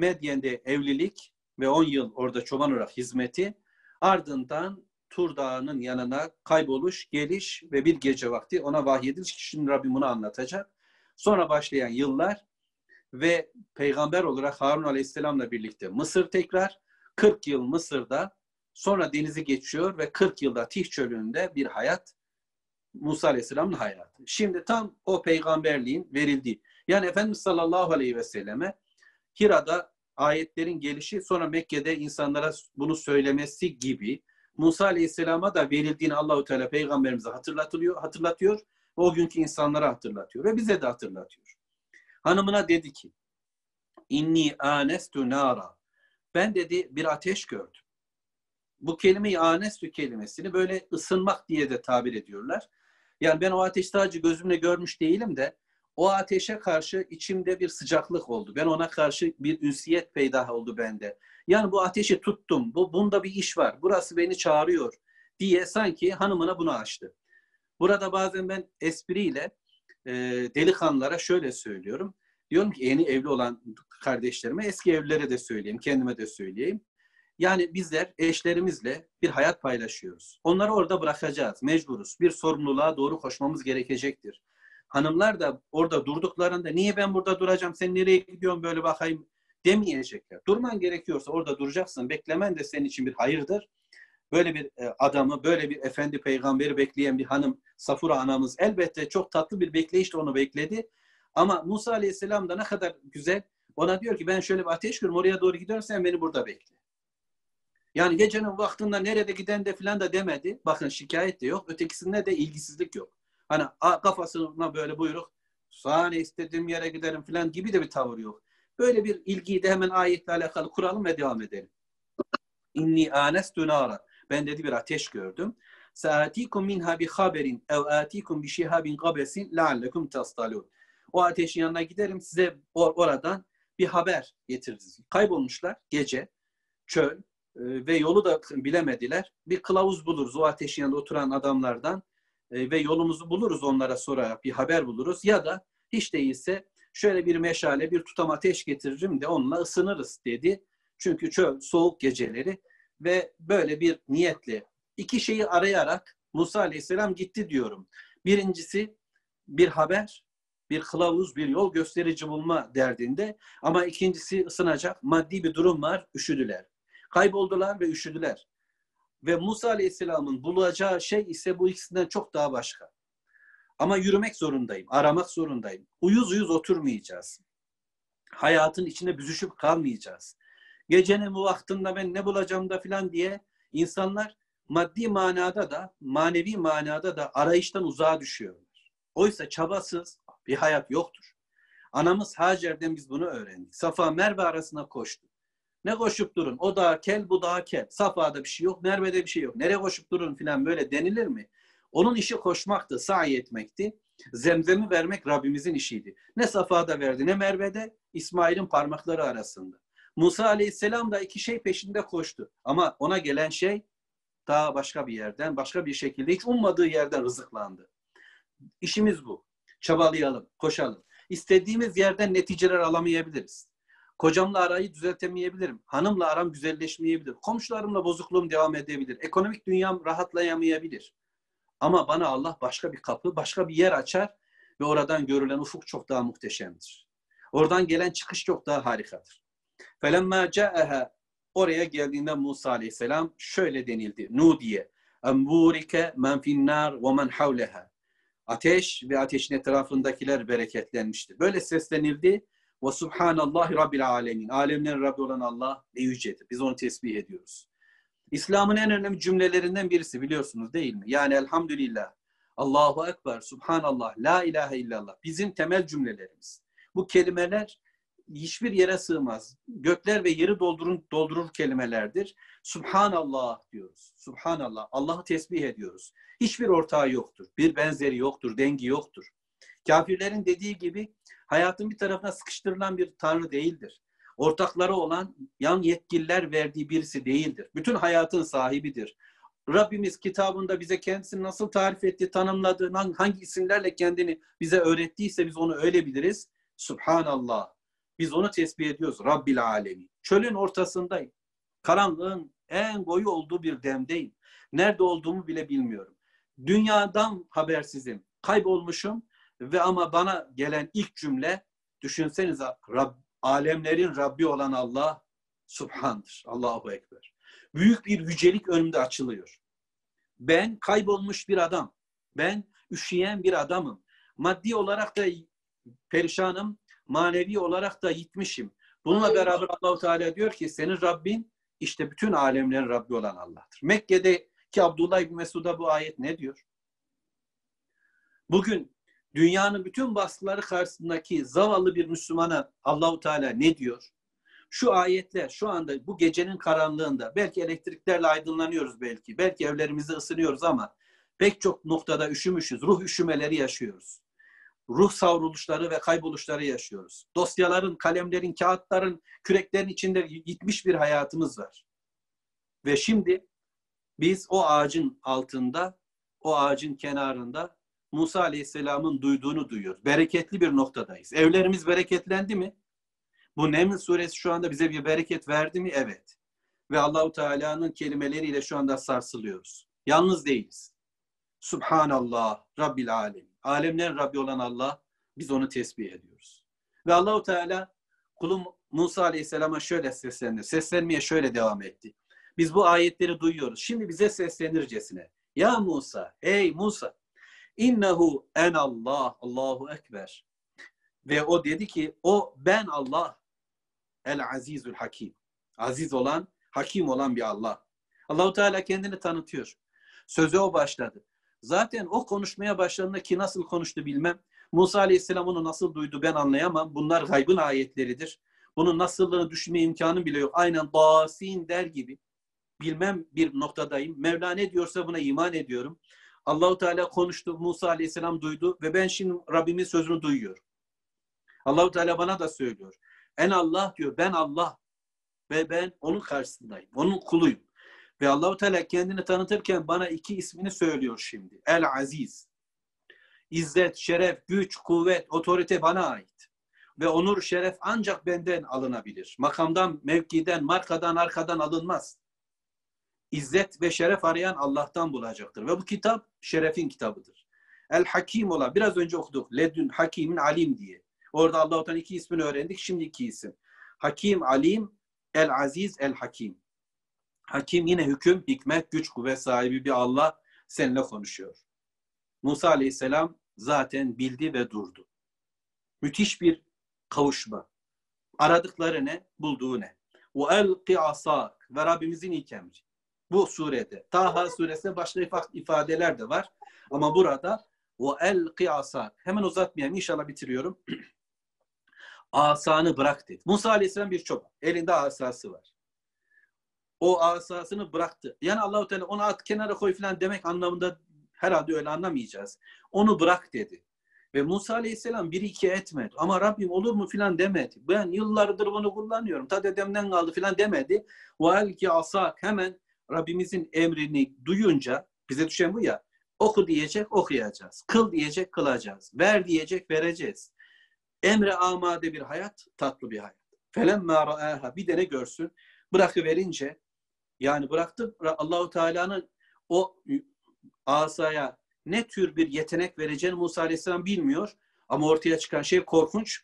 Speaker 1: Medyen'de evlilik ve 10 yıl orada çoban olarak hizmeti. Ardından Tur Dağı'nın yanına kayboluş, geliş ve bir gece vakti ona vahyediliş. Şimdi Rabbim bunu anlatacak. Sonra başlayan yıllar ve peygamber olarak Harun Aleyhisselam'la birlikte Mısır tekrar 40 yıl Mısır'da sonra denizi geçiyor ve 40 yılda Tih çölünde bir hayat Musa Aleyhisselam'ın hayatı. Şimdi tam o peygamberliğin verildiği. Yani Efendimiz sallallahu aleyhi ve selleme Hira'da ayetlerin gelişi sonra Mekke'de insanlara bunu söylemesi gibi Musa Aleyhisselam'a da verildiğini Allahu Teala peygamberimize hatırlatılıyor, hatırlatıyor. O günkü insanlara hatırlatıyor ve bize de hatırlatıyor. Hanımına dedi ki İnni anestu nara. Ben dedi bir ateş gördüm. Bu kelimeyi anestu kelimesini böyle ısınmak diye de tabir ediyorlar. Yani ben o ateş sadece gözümle görmüş değilim de o ateşe karşı içimde bir sıcaklık oldu. Ben ona karşı bir ünsiyet peydah oldu bende. Yani bu ateşi tuttum. Bu bunda bir iş var. Burası beni çağırıyor diye sanki hanımına bunu açtı. Burada bazen ben espriyle e, delikanlılara şöyle söylüyorum. Diyorum ki yeni evli olan kardeşlerime, eski evlilere de söyleyeyim, kendime de söyleyeyim. Yani bizler eşlerimizle bir hayat paylaşıyoruz. Onları orada bırakacağız, mecburuz. Bir sorumluluğa doğru koşmamız gerekecektir. Hanımlar da orada durduklarında niye ben burada duracağım, sen nereye gidiyorsun böyle bakayım demeyecekler. Durman gerekiyorsa orada duracaksın. Beklemen de senin için bir hayırdır. Böyle bir e, adamı, böyle bir efendi peygamberi bekleyen bir hanım Safura anamız elbette çok tatlı bir bekleyişle onu bekledi. Ama Musa Aleyhisselam da ne kadar güzel. Ona diyor ki ben şöyle bir ateş görüyorum oraya doğru gidiyorum sen beni burada bekle. Yani gecenin vaktinde nerede giden de filan da demedi. Bakın şikayet de yok. Ötekisinde de ilgisizlik yok. Hani kafasına böyle buyruk sahne istediğim yere giderim filan gibi de bir tavır yok. Böyle bir ilgiyi de hemen ayetle alakalı kuralım ve devam edelim. İnni anestu nara. Ben dedi bir ateş gördüm. Saatikum minha bi haberin ev atikum bi şihabin qabesin leallekum tastalun. O ateşin yanına giderim size or oradan bir haber getiririz. Kaybolmuşlar gece, çöl e, ve yolu da bilemediler. Bir kılavuz buluruz o ateşin yanında oturan adamlardan ve yolumuzu buluruz onlara sorarak bir haber buluruz. Ya da hiç değilse şöyle bir meşale, bir tutam ateş getiririm de onunla ısınırız dedi. Çünkü çöl, soğuk geceleri ve böyle bir niyetle iki şeyi arayarak Musa Aleyhisselam gitti diyorum. Birincisi bir haber, bir kılavuz, bir yol gösterici bulma derdinde. Ama ikincisi ısınacak maddi bir durum var, üşüdüler. Kayboldular ve üşüdüler. Ve Musa Aleyhisselam'ın bulacağı şey ise bu ikisinden çok daha başka. Ama yürümek zorundayım, aramak zorundayım. Uyuz uyuz oturmayacağız. Hayatın içine büzüşüp kalmayacağız. Gecenin bu vaktinde ben ne bulacağım da filan diye insanlar maddi manada da manevi manada da arayıştan uzağa düşüyorlar. Oysa çabasız bir hayat yoktur. Anamız Hacer'den biz bunu öğrendik. Safa Merve arasına koştu. Ne koşup durun? O da kel, bu da kel. Safa'da bir şey yok, Merve'de bir şey yok. Nereye koşup durun filan böyle denilir mi? Onun işi koşmaktı, sahi etmekti. Zemzemi vermek Rabbimizin işiydi. Ne Safa'da verdi ne Merve'de, İsmail'in parmakları arasında. Musa Aleyhisselam da iki şey peşinde koştu. Ama ona gelen şey daha başka bir yerden, başka bir şekilde hiç ummadığı yerden rızıklandı. İşimiz bu. Çabalayalım, koşalım. İstediğimiz yerden neticeler alamayabiliriz. Kocamla arayı düzeltemeyebilirim. Hanımla aram güzelleşmeyebilir. Komşularımla bozukluğum devam edebilir. Ekonomik dünyam rahatlayamayabilir. Ama bana Allah başka bir kapı, başka bir yer açar ve oradan görülen ufuk çok daha muhteşemdir. Oradan gelen çıkış çok daha harikadır. Felemma ca'aha oraya geldiğinde Musa Aleyhisselam şöyle denildi. Nudiye emburike men finnar ve men havleha. Ateş ve ateşin etrafındakiler bereketlenmiştir. Böyle seslenildi. Ve subhanallahi rabbil alemin. Alemlerin Rabbi olan Allah ne yücedir. Biz onu tesbih ediyoruz. İslam'ın en önemli cümlelerinden birisi biliyorsunuz değil mi? Yani elhamdülillah, Allahu Ekber, Subhanallah, La ilahe illallah. Bizim temel cümlelerimiz. Bu kelimeler hiçbir yere sığmaz. Gökler ve yeri doldurun, doldurur kelimelerdir. Subhanallah diyoruz. Subhanallah. Allah'ı tesbih ediyoruz. Hiçbir ortağı yoktur. Bir benzeri yoktur. Dengi yoktur. Kafirlerin dediği gibi hayatın bir tarafına sıkıştırılan bir tanrı değildir. Ortakları olan yan yetkililer verdiği birisi değildir. Bütün hayatın sahibidir. Rabbimiz kitabında bize kendisini nasıl tarif etti, tanımladı, hangi isimlerle kendini bize öğrettiyse biz onu öyle biliriz. Subhanallah. Biz onu tesbih ediyoruz. Rabbil alemin. Çölün ortasındayım. Karanlığın en boyu olduğu bir demdeyim. Nerede olduğumu bile bilmiyorum. Dünyadan habersizim. Kaybolmuşum ve ama bana gelen ilk cümle düşünsenize Rab, alemlerin Rabbi olan Allah Subhan'dır. Allahu Ekber. Büyük bir yücelik önümde açılıyor. Ben kaybolmuş bir adam. Ben üşüyen bir adamım. Maddi olarak da perişanım. Manevi olarak da yitmişim. Bununla beraber Allahu Teala diyor ki senin Rabbin işte bütün alemlerin Rabbi olan Allah'tır. Mekke'deki Abdullah İbni Mesud'a bu ayet ne diyor? Bugün dünyanın bütün baskıları karşısındaki zavallı bir Müslümana Allahu Teala ne diyor? Şu ayetler şu anda bu gecenin karanlığında belki elektriklerle aydınlanıyoruz belki. Belki evlerimizi ısınıyoruz ama pek çok noktada üşümüşüz. Ruh üşümeleri yaşıyoruz. Ruh savruluşları ve kayboluşları yaşıyoruz. Dosyaların, kalemlerin, kağıtların, küreklerin içinde gitmiş bir hayatımız var. Ve şimdi biz o ağacın altında, o ağacın kenarında Musa Aleyhisselam'ın duyduğunu duyuyoruz. Bereketli bir noktadayız. Evlerimiz bereketlendi mi? Bu Neml suresi şu anda bize bir bereket verdi mi? Evet. Ve Allahu Teala'nın kelimeleriyle şu anda sarsılıyoruz. Yalnız değiliz. Subhanallah, Rabbil Alem. Alemlerin Rabbi olan Allah, biz onu tesbih ediyoruz. Ve Allahu Teala kulum Musa Aleyhisselam'a şöyle seslendi. Seslenmeye şöyle devam etti. Biz bu ayetleri duyuyoruz. Şimdi bize seslenircesine. Ya Musa, ey Musa, innehu en Allah, Allahu Ekber. Ve o dedi ki, o ben Allah, el azizül hakim. Aziz olan, hakim olan bir Allah. Allahu Teala kendini tanıtıyor. Söze o başladı. Zaten o konuşmaya başladığında ki nasıl konuştu bilmem. Musa Aleyhisselam onu nasıl duydu ben anlayamam. Bunlar gaybın ayetleridir. Bunun nasıllığını düşünme imkanım bile yok. Aynen Dasin der gibi. Bilmem bir noktadayım. Mevla ne diyorsa buna iman ediyorum. Allahu Teala konuştu. Musa Aleyhisselam duydu ve ben şimdi Rabbimin sözünü duyuyorum. Allahu Teala bana da söylüyor. En Allah diyor. Ben Allah ve ben onun karşısındayım. Onun kuluyum. Ve Allahu Teala kendini tanıtırken bana iki ismini söylüyor şimdi. El Aziz. İzzet, şeref, güç, kuvvet, otorite bana ait. Ve onur, şeref ancak benden alınabilir. Makamdan, mevkiden, markadan, arkadan alınmaz. İzzet ve şeref arayan Allah'tan bulacaktır. Ve bu kitap şerefin kitabıdır. El Hakim olan, biraz önce okuduk. Ledün Hakimin Alim diye. Orada Allah'tan iki ismini öğrendik. Şimdi iki isim. Hakim, Alim, El Aziz, El Hakim. Hakim yine hüküm, hikmet, güç, kuvvet sahibi bir Allah seninle konuşuyor. Musa Aleyhisselam zaten bildi ve durdu. Müthiş bir kavuşma. Aradıkları ne? Bulduğu ne? O elqi asak ve Rabbimizin ilk emri. Bu surede. Taha suresinde başka ifadeler de var. Ama burada o elqi asak. Hemen uzatmayayım. İnşallah bitiriyorum. Asanı bırak dedi. Musa Aleyhisselam bir çoban. Elinde asası var o asasını bıraktı. Yani Allahu Teala onu at kenara koy falan demek anlamında herhalde öyle anlamayacağız. Onu bırak dedi. Ve Musa Aleyhisselam bir iki etmedi. Ama Rabbim olur mu filan demedi. Ben yıllardır bunu kullanıyorum. Ta dedemden kaldı filan demedi. Ve ki asak hemen Rabbimizin emrini duyunca bize düşen bu ya. Oku diyecek okuyacağız. Kıl diyecek kılacağız. Ver diyecek vereceğiz. Emre amade bir hayat, tatlı bir hayat. Felemma ra'aha bir de görsün. Bırakıverince yani bıraktı Allahu Teala'nın o asaya ne tür bir yetenek vereceğini Musa Aleyhisselam bilmiyor. Ama ortaya çıkan şey korkunç.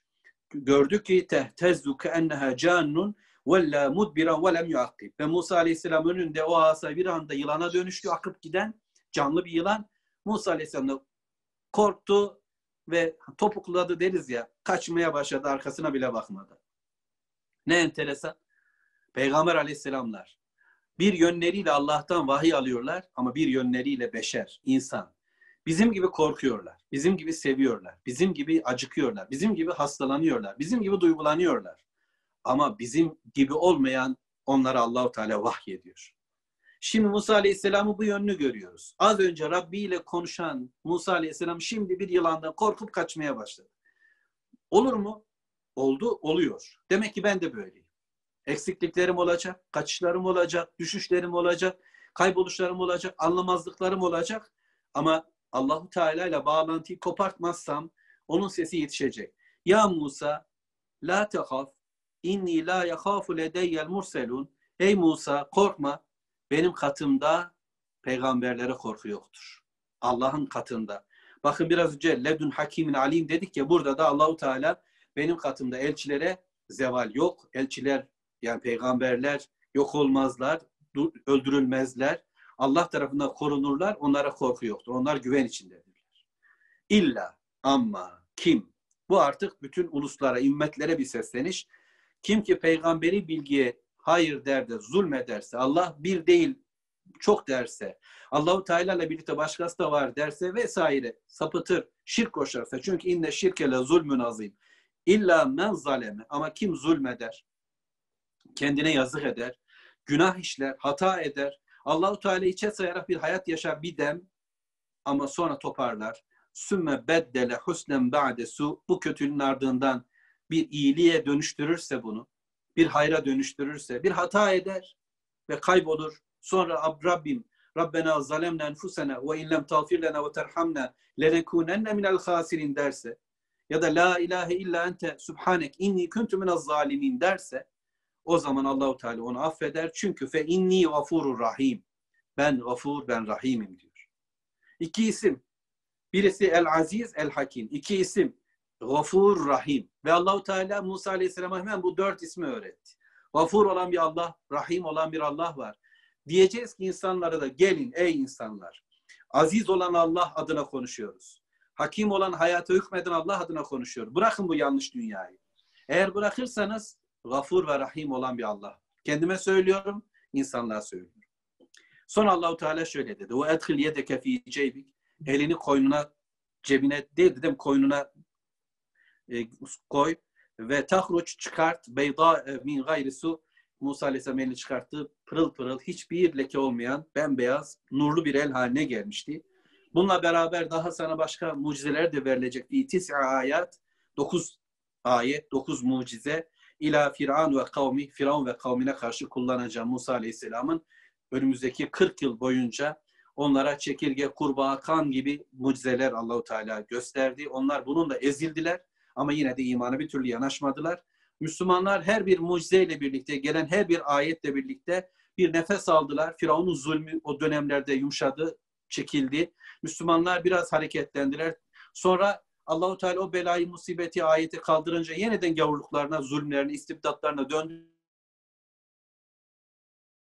Speaker 1: Gördük ki tehtezzu keenneha cannun mudbiran ve lem yuakkib. Ve Musa Aleyhisselam önünde o asa bir anda yılana dönüştü akıp giden canlı bir yılan. Musa Aleyhisselam da korktu ve topukladı deriz ya kaçmaya başladı arkasına bile bakmadı. Ne enteresan. Peygamber Aleyhisselamlar bir yönleriyle Allah'tan vahiy alıyorlar ama bir yönleriyle beşer, insan. Bizim gibi korkuyorlar, bizim gibi seviyorlar, bizim gibi acıkıyorlar, bizim gibi hastalanıyorlar, bizim gibi duygulanıyorlar. Ama bizim gibi olmayan onlara Allahu Teala vahyediyor. Şimdi Musa Aleyhisselam'ı bu yönünü görüyoruz. Az önce Rabbi ile konuşan Musa Aleyhisselam şimdi bir yılandan korkup kaçmaya başladı. Olur mu? Oldu, oluyor. Demek ki ben de böyleyim. Eksikliklerim olacak, kaçışlarım olacak, düşüşlerim olacak, kayboluşlarım olacak, anlamazlıklarım olacak. Ama Allahu Teala ile bağlantıyı kopartmazsam onun sesi yetişecek. Ya Musa la tehaf inni la yakhafu ledeyyel murselun. Ey Musa korkma benim katımda peygamberlere korku yoktur. Allah'ın katında. Bakın biraz önce ledün hakimin alim dedik ya burada da Allahu Teala benim katımda elçilere zeval yok. Elçiler yani peygamberler yok olmazlar, öldürülmezler. Allah tarafından korunurlar. Onlara korku yoktur. Onlar güven içindedirler. İlla ama kim? Bu artık bütün uluslara, ümmetlere bir sesleniş. Kim ki peygamberi bilgiye hayır der de zulmederse, Allah bir değil çok derse, Allahu Teala ile birlikte başkası da var derse vesaire sapıtır, şirk koşarsa. Çünkü inne şirkele zulmün azim. İlla men zaleme. Ama kim zulmeder, kendine yazık eder, günah işler, hata eder, Allahu Teala içe sayarak bir hayat yaşar bir dem ama sonra toparlar. Sümme beddele husnen ba'de su bu kötülüğün ardından bir iyiliğe dönüştürürse bunu, bir hayra dönüştürürse, bir hata eder ve kaybolur. Sonra Rabbim Rabbena zalemna enfusena ve in lem tağfir lena ve terhamna lenekunenne minel hasirin derse ya da la ilahe illa ente subhanek inni kuntu minez zalimin derse o zaman Allahu Teala onu affeder. Çünkü fe inni gafurur rahim. Ben gafur, ben rahimim diyor. İki isim. Birisi El Aziz, El Hakim. İki isim. Gafur, Rahim. Ve Allahu Teala Musa Aleyhisselam'a hemen bu dört ismi öğretti. Gafur olan bir Allah, Rahim olan bir Allah var. Diyeceğiz ki insanlara da gelin ey insanlar. Aziz olan Allah adına konuşuyoruz. Hakim olan hayata hükmeden Allah adına konuşuyoruz. Bırakın bu yanlış dünyayı. Eğer bırakırsanız gafur ve rahim olan bir Allah. Kendime söylüyorum, insanlığa söylüyorum. Sonra Allahu Teala şöyle dedi. O edhil yedeke fi ceybik. Elini koynuna cebine değil dedim koynuna e, koy ve tahruç çıkart beyda e, min gayri su Musa Aleyhisselam elini çıkarttı. Pırıl pırıl hiçbir leke olmayan bembeyaz nurlu bir el haline gelmişti. Bununla beraber daha sana başka mucizeler de verilecekti. Tis'a ayet, dokuz ayet, dokuz mucize ila Firavun ve kavmi, Firavun ve kavmine karşı kullanacağım Musa Aleyhisselam'ın önümüzdeki 40 yıl boyunca onlara çekirge, kurbağa, kan gibi mucizeler Allahu Teala gösterdi. Onlar bununla ezildiler ama yine de imana bir türlü yanaşmadılar. Müslümanlar her bir mucizeyle birlikte, gelen her bir ayetle birlikte bir nefes aldılar. Firavun'un zulmü o dönemlerde yumuşadı, çekildi. Müslümanlar biraz hareketlendiler. Sonra Allahu Teala o belayı, musibeti, ayeti kaldırınca yeniden gavurluklarına, zulümlerine, istibdatlarına döndü.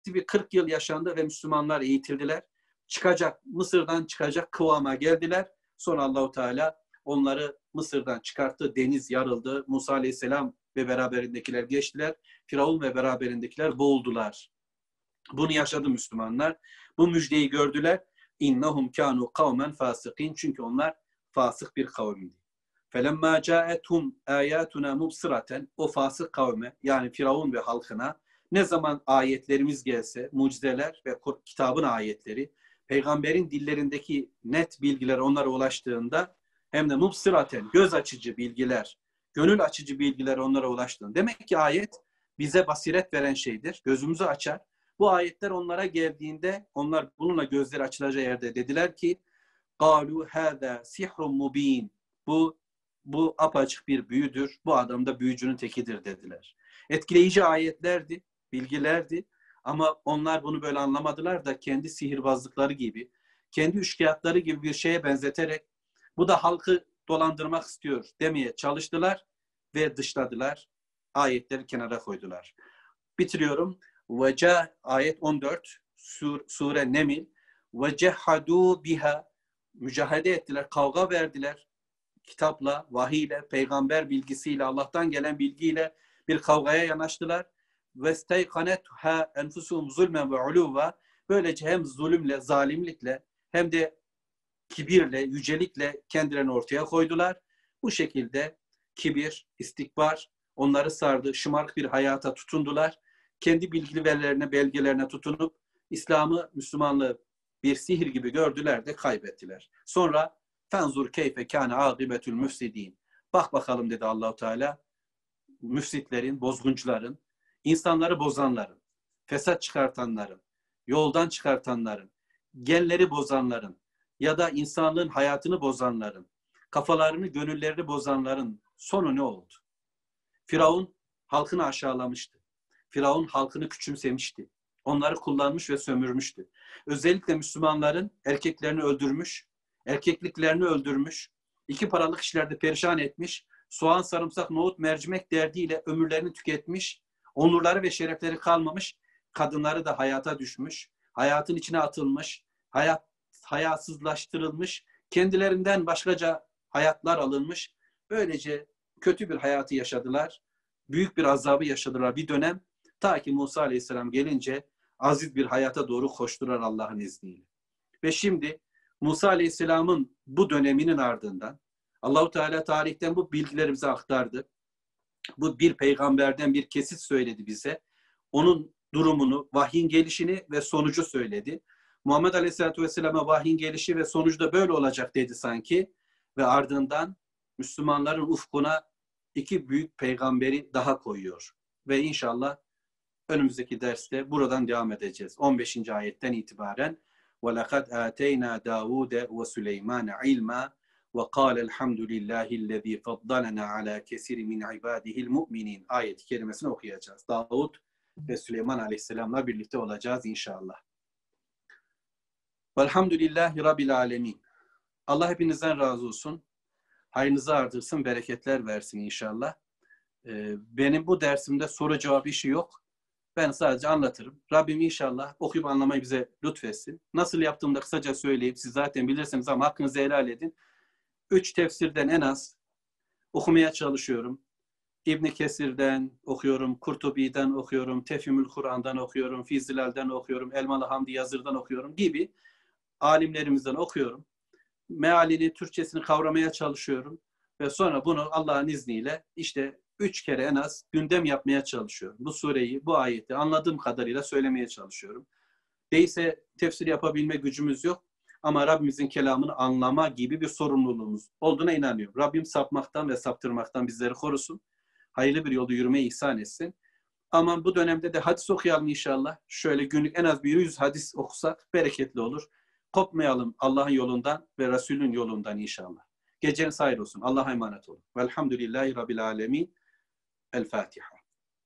Speaker 1: Bir 40 yıl yaşandı ve Müslümanlar eğitildiler. Çıkacak, Mısır'dan çıkacak kıvama geldiler. Sonra Allahu Teala onları Mısır'dan çıkarttı. Deniz yarıldı. Musa Aleyhisselam ve beraberindekiler geçtiler. Firavun ve beraberindekiler boğuldular. Bunu yaşadı Müslümanlar. Bu müjdeyi gördüler. İnnahum kanu kavmen fasikin. Çünkü onlar fasık bir kavimdi. Felemma caetum ayatuna mubsiraten o fasık kavme yani Firavun ve halkına ne zaman ayetlerimiz gelse, mucizeler ve kitabın ayetleri, peygamberin dillerindeki net bilgiler onlara ulaştığında hem de mubsiraten göz açıcı bilgiler, gönül açıcı bilgiler onlara ulaştığında. Demek ki ayet bize basiret veren şeydir. Gözümüzü açar. Bu ayetler onlara geldiğinde onlar bununla gözleri açılacağı yerde dediler ki قَالُوا هَذَا سِحْرٌ مُب۪ينَ Bu bu apaçık bir büyüdür. Bu adam da büyücünün tekidir dediler. Etkileyici ayetlerdi, bilgilerdi. Ama onlar bunu böyle anlamadılar da kendi sihirbazlıkları gibi, kendi üçkağıtları gibi bir şeye benzeterek bu da halkı dolandırmak istiyor demeye çalıştılar ve dışladılar. Ayetleri kenara koydular. Bitiriyorum. Ve ayet 14 sur, sure Nemil ve cehadu biha mücahede ettiler, kavga verdiler. Kitapla, vahiyle, peygamber bilgisiyle, Allah'tan gelen bilgiyle bir kavgaya yanaştılar. Ve steykanetha enfusum zulmen ve uluva böylece hem zulümle, zalimlikle hem de kibirle, yücelikle kendilerini ortaya koydular. Bu şekilde kibir, istikbar onları sardı. Şımarık bir hayata tutundular. Kendi bilgilerine, belgelerine tutunup İslam'ı, Müslümanlığı bir sihir gibi gördüler de kaybettiler. Sonra fenzur keyfe kâne âgibetül müfsidîn. Bak bakalım dedi Allahu Teala müfsitlerin, bozguncuların, insanları bozanların, fesat çıkartanların, yoldan çıkartanların, genleri bozanların ya da insanlığın hayatını bozanların, kafalarını, gönüllerini bozanların sonu ne oldu? Firavun halkını aşağılamıştı. Firavun halkını küçümsemişti. Onları kullanmış ve sömürmüştü. Özellikle Müslümanların erkeklerini öldürmüş, erkekliklerini öldürmüş, iki paralık işlerde perişan etmiş, soğan, sarımsak, nohut, mercimek derdiyle ömürlerini tüketmiş, onurları ve şerefleri kalmamış, kadınları da hayata düşmüş, hayatın içine atılmış, hayat hayasızlaştırılmış, kendilerinden başkaca hayatlar alınmış. Böylece kötü bir hayatı yaşadılar. Büyük bir azabı yaşadılar bir dönem. Ta ki Musa Aleyhisselam gelince aziz bir hayata doğru koşturar Allah'ın izniyle. Ve şimdi Musa Aleyhisselam'ın bu döneminin ardından Allahu Teala tarihten bu bilgileri bize aktardı. Bu bir peygamberden bir kesit söyledi bize. Onun durumunu, vahyin gelişini ve sonucu söyledi. Muhammed Aleyhisselatü Vesselam'a vahyin gelişi ve sonucu da böyle olacak dedi sanki. Ve ardından Müslümanların ufkuna iki büyük peygamberi daha koyuyor. Ve inşallah önümüzdeki derste buradan devam edeceğiz. 15. ayetten itibaren وَلَقَدْ آتَيْنَا دَاوُودَ وَسُلَيْمَانَ عِلْمًا وَقَالَ الْحَمْدُ لِلّٰهِ الَّذ۪ي فَضَّلَنَا عَلَى كَسِرِ مِنْ عِبَادِهِ الْمُؤْمِنِينَ ayet-i kerimesini okuyacağız. Davud ve Süleyman Aleyhisselam'la birlikte olacağız inşallah. Velhamdülillahi Rabbil Alemin. Allah hepinizden razı olsun. Hayrınızı artırsın, bereketler versin inşallah. Ee, benim bu dersimde soru cevap işi yok. Ben sadece anlatırım. Rabbim inşallah okuyup anlamayı bize lütfetsin. Nasıl yaptığımı da kısaca söyleyeyim. Siz zaten bilirsiniz ama hakkınızı helal edin. Üç tefsirden en az okumaya çalışıyorum. İbn Kesir'den okuyorum, Kurtubi'den okuyorum, Tefhimül Kur'an'dan okuyorum, Fizilal'den okuyorum, Elmalı Hamdi Yazır'dan okuyorum gibi alimlerimizden okuyorum. Mealini, Türkçesini kavramaya çalışıyorum. Ve sonra bunu Allah'ın izniyle işte üç kere en az gündem yapmaya çalışıyorum. Bu sureyi, bu ayeti anladığım kadarıyla söylemeye çalışıyorum. Değilse tefsir yapabilme gücümüz yok. Ama Rabbimizin kelamını anlama gibi bir sorumluluğumuz olduğuna inanıyorum. Rabbim sapmaktan ve saptırmaktan bizleri korusun. Hayırlı bir yolda yürümeyi ihsan etsin. Ama bu dönemde de hadis okuyalım inşallah. Şöyle günlük en az bir yüz hadis okusak bereketli olur. Kopmayalım Allah'ın yolundan ve Resulün yolundan inşallah. Geceniz hayır olsun. Allah'a emanet olun. Velhamdülillahi Rabbil Alemin. El Fatiha.